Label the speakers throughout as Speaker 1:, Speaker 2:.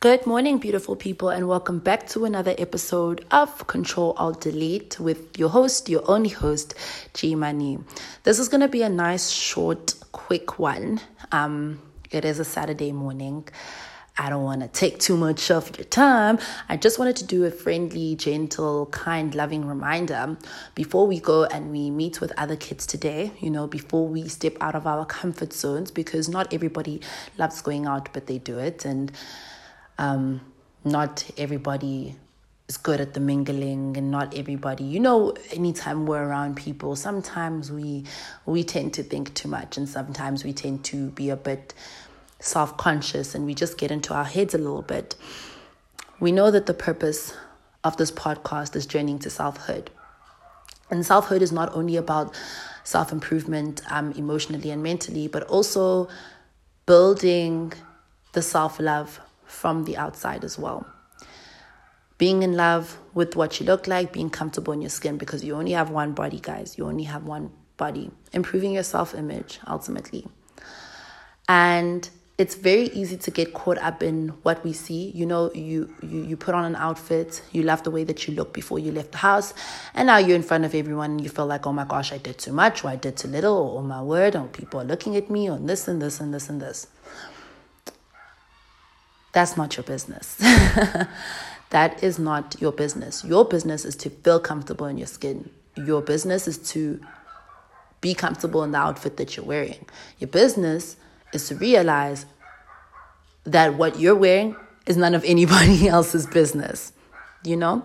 Speaker 1: Good morning, beautiful people, and welcome back to another episode of Control Alt Delete with your host, your only host, G Money. This is going to be a nice, short, quick one. Um, it is a Saturday morning. I don't want to take too much of your time. I just wanted to do a friendly, gentle, kind, loving reminder before we go and we meet with other kids today, you know, before we step out of our comfort zones, because not everybody loves going out, but they do it. And um, not everybody is good at the mingling and not everybody you know anytime we're around people sometimes we we tend to think too much and sometimes we tend to be a bit self-conscious and we just get into our heads a little bit. We know that the purpose of this podcast is journeying to selfhood. And selfhood is not only about self-improvement um, emotionally and mentally but also building the self-love from the outside as well. Being in love with what you look like, being comfortable in your skin because you only have one body, guys. You only have one body. Improving your self image ultimately. And it's very easy to get caught up in what we see. You know, you, you you put on an outfit, you love the way that you look before you left the house, and now you're in front of everyone and you feel like, oh my gosh, I did too much, or I did too little, or oh my word, or people are looking at me on this and this and this and this. That's not your business. that is not your business. Your business is to feel comfortable in your skin. Your business is to be comfortable in the outfit that you're wearing. Your business is to realize that what you're wearing is none of anybody else's business. You know?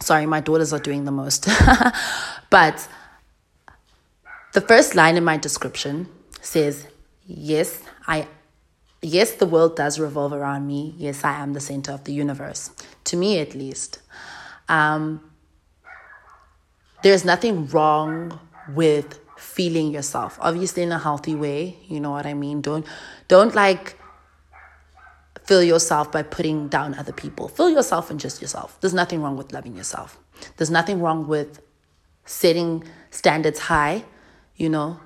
Speaker 1: Sorry, my daughters are doing the most. but the first line in my description says, Yes, I yes, the world does revolve around me. Yes, I am the center of the universe. To me at least. Um, there's nothing wrong with feeling yourself. Obviously in a healthy way, you know what I mean? Don't don't like fill yourself by putting down other people. Fill yourself and just yourself. There's nothing wrong with loving yourself. There's nothing wrong with setting standards high, you know,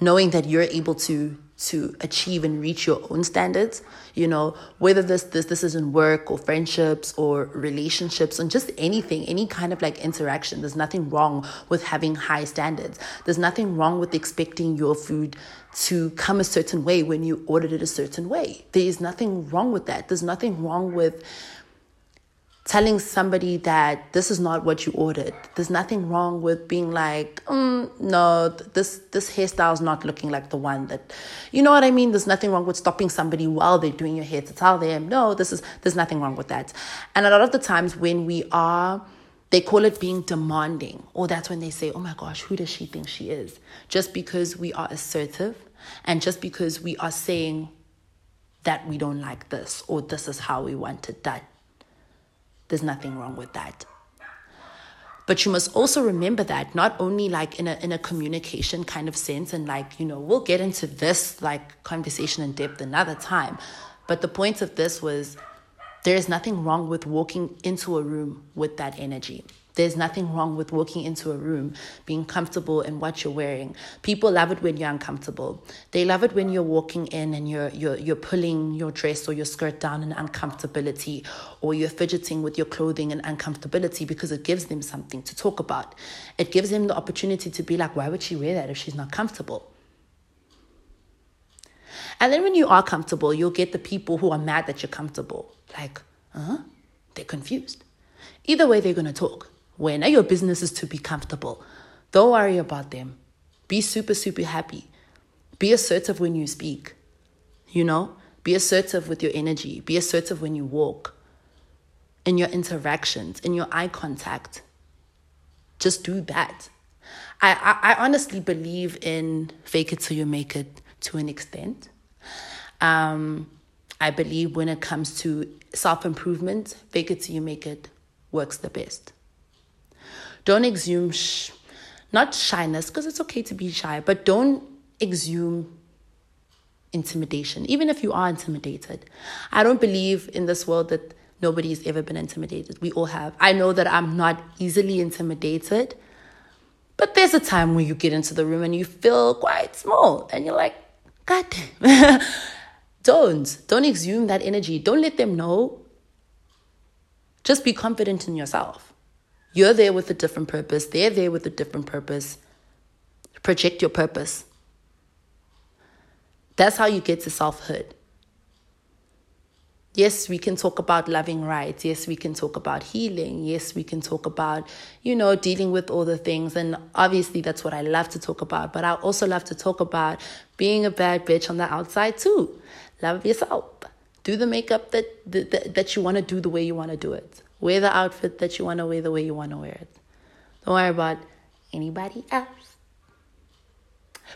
Speaker 1: knowing that you're able to to achieve and reach your own standards you know whether this this this is in work or friendships or relationships and just anything any kind of like interaction there's nothing wrong with having high standards. There's nothing wrong with expecting your food to come a certain way when you ordered it a certain way. There is nothing wrong with that. There's nothing wrong with telling somebody that this is not what you ordered. There's nothing wrong with being like, mm, no, this this hairstyle is not looking like the one that, you know what I mean. There's nothing wrong with stopping somebody while they're doing your hair to tell them, no, this is there's nothing wrong with that. And a lot of the times when we are they call it being demanding, or that's when they say, oh my gosh, who does she think she is? Just because we are assertive and just because we are saying that we don't like this or this is how we want it done there's nothing wrong with that. But you must also remember that not only like in a in a communication kind of sense, and like, you know, we'll get into this like conversation in depth another time. But the point of this was there is nothing wrong with walking into a room with that energy. There's nothing wrong with walking into a room, being comfortable in what you're wearing. People love it when you're uncomfortable. They love it when you're walking in and you're you're you're pulling your dress or your skirt down in uncomfortability, or you're fidgeting with your clothing in uncomfortability because it gives them something to talk about. It gives them the opportunity to be like, why would she wear that if she's not comfortable? And then when you are comfortable, you'll get the people who are mad that you're comfortable. Like, huh? They're confused. Either way, they're going to talk. When are your business is to be comfortable, don't worry about them. Be super, super happy. Be assertive when you speak. You know, be assertive with your energy. Be assertive when you walk. In your interactions, in your eye contact. Just do that. I, I, I honestly believe in fake it till you make it to an extent. Um, I believe when it comes to self improvement, fake it till you make it works the best. Don't exhume, sh- not shyness, because it's okay to be shy, but don't exhume intimidation, even if you are intimidated. I don't believe in this world that nobody's ever been intimidated. We all have. I know that I'm not easily intimidated, but there's a time when you get into the room and you feel quite small and you're like, God damn. don't. Don't exhume that energy. Don't let them know. Just be confident in yourself. You're there with a different purpose. They're there with a different purpose. Project your purpose. That's how you get to selfhood. Yes, we can talk about loving right. Yes, we can talk about healing. Yes, we can talk about, you know, dealing with all the things. And obviously, that's what I love to talk about. But I also love to talk about being a bad bitch on the outside, too. Love yourself. Do the makeup that, that, that you want to do the way you want to do it. Wear the outfit that you want to wear the way you want to wear it. Don't worry about anybody else.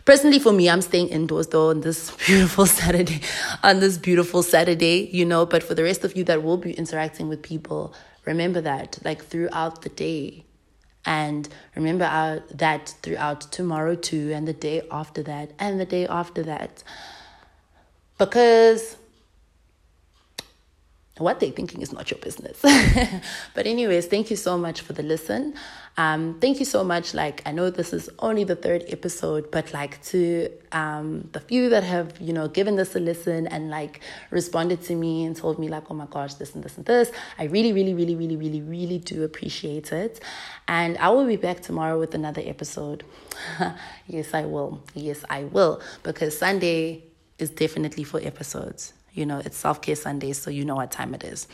Speaker 1: Personally, for me, I'm staying indoors though on this beautiful Saturday, on this beautiful Saturday, you know. But for the rest of you that will be interacting with people, remember that like throughout the day, and remember our, that throughout tomorrow too, and the day after that, and the day after that, because what they're thinking is not your business. but anyways, thank you so much for the listen. Um, thank you so much. Like I know this is only the third episode, but like to um, the few that have you know given this a listen and like responded to me and told me like, oh my gosh, this and this and this. I really, really, really, really, really, really do appreciate it. And I will be back tomorrow with another episode. yes, I will. Yes, I will because Sunday is definitely for episodes. You know, it's self care Sunday, so you know what time it is.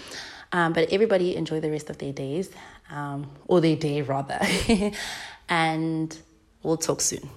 Speaker 1: Um, but everybody enjoy the rest of their days, um, or their day rather. and we'll talk soon.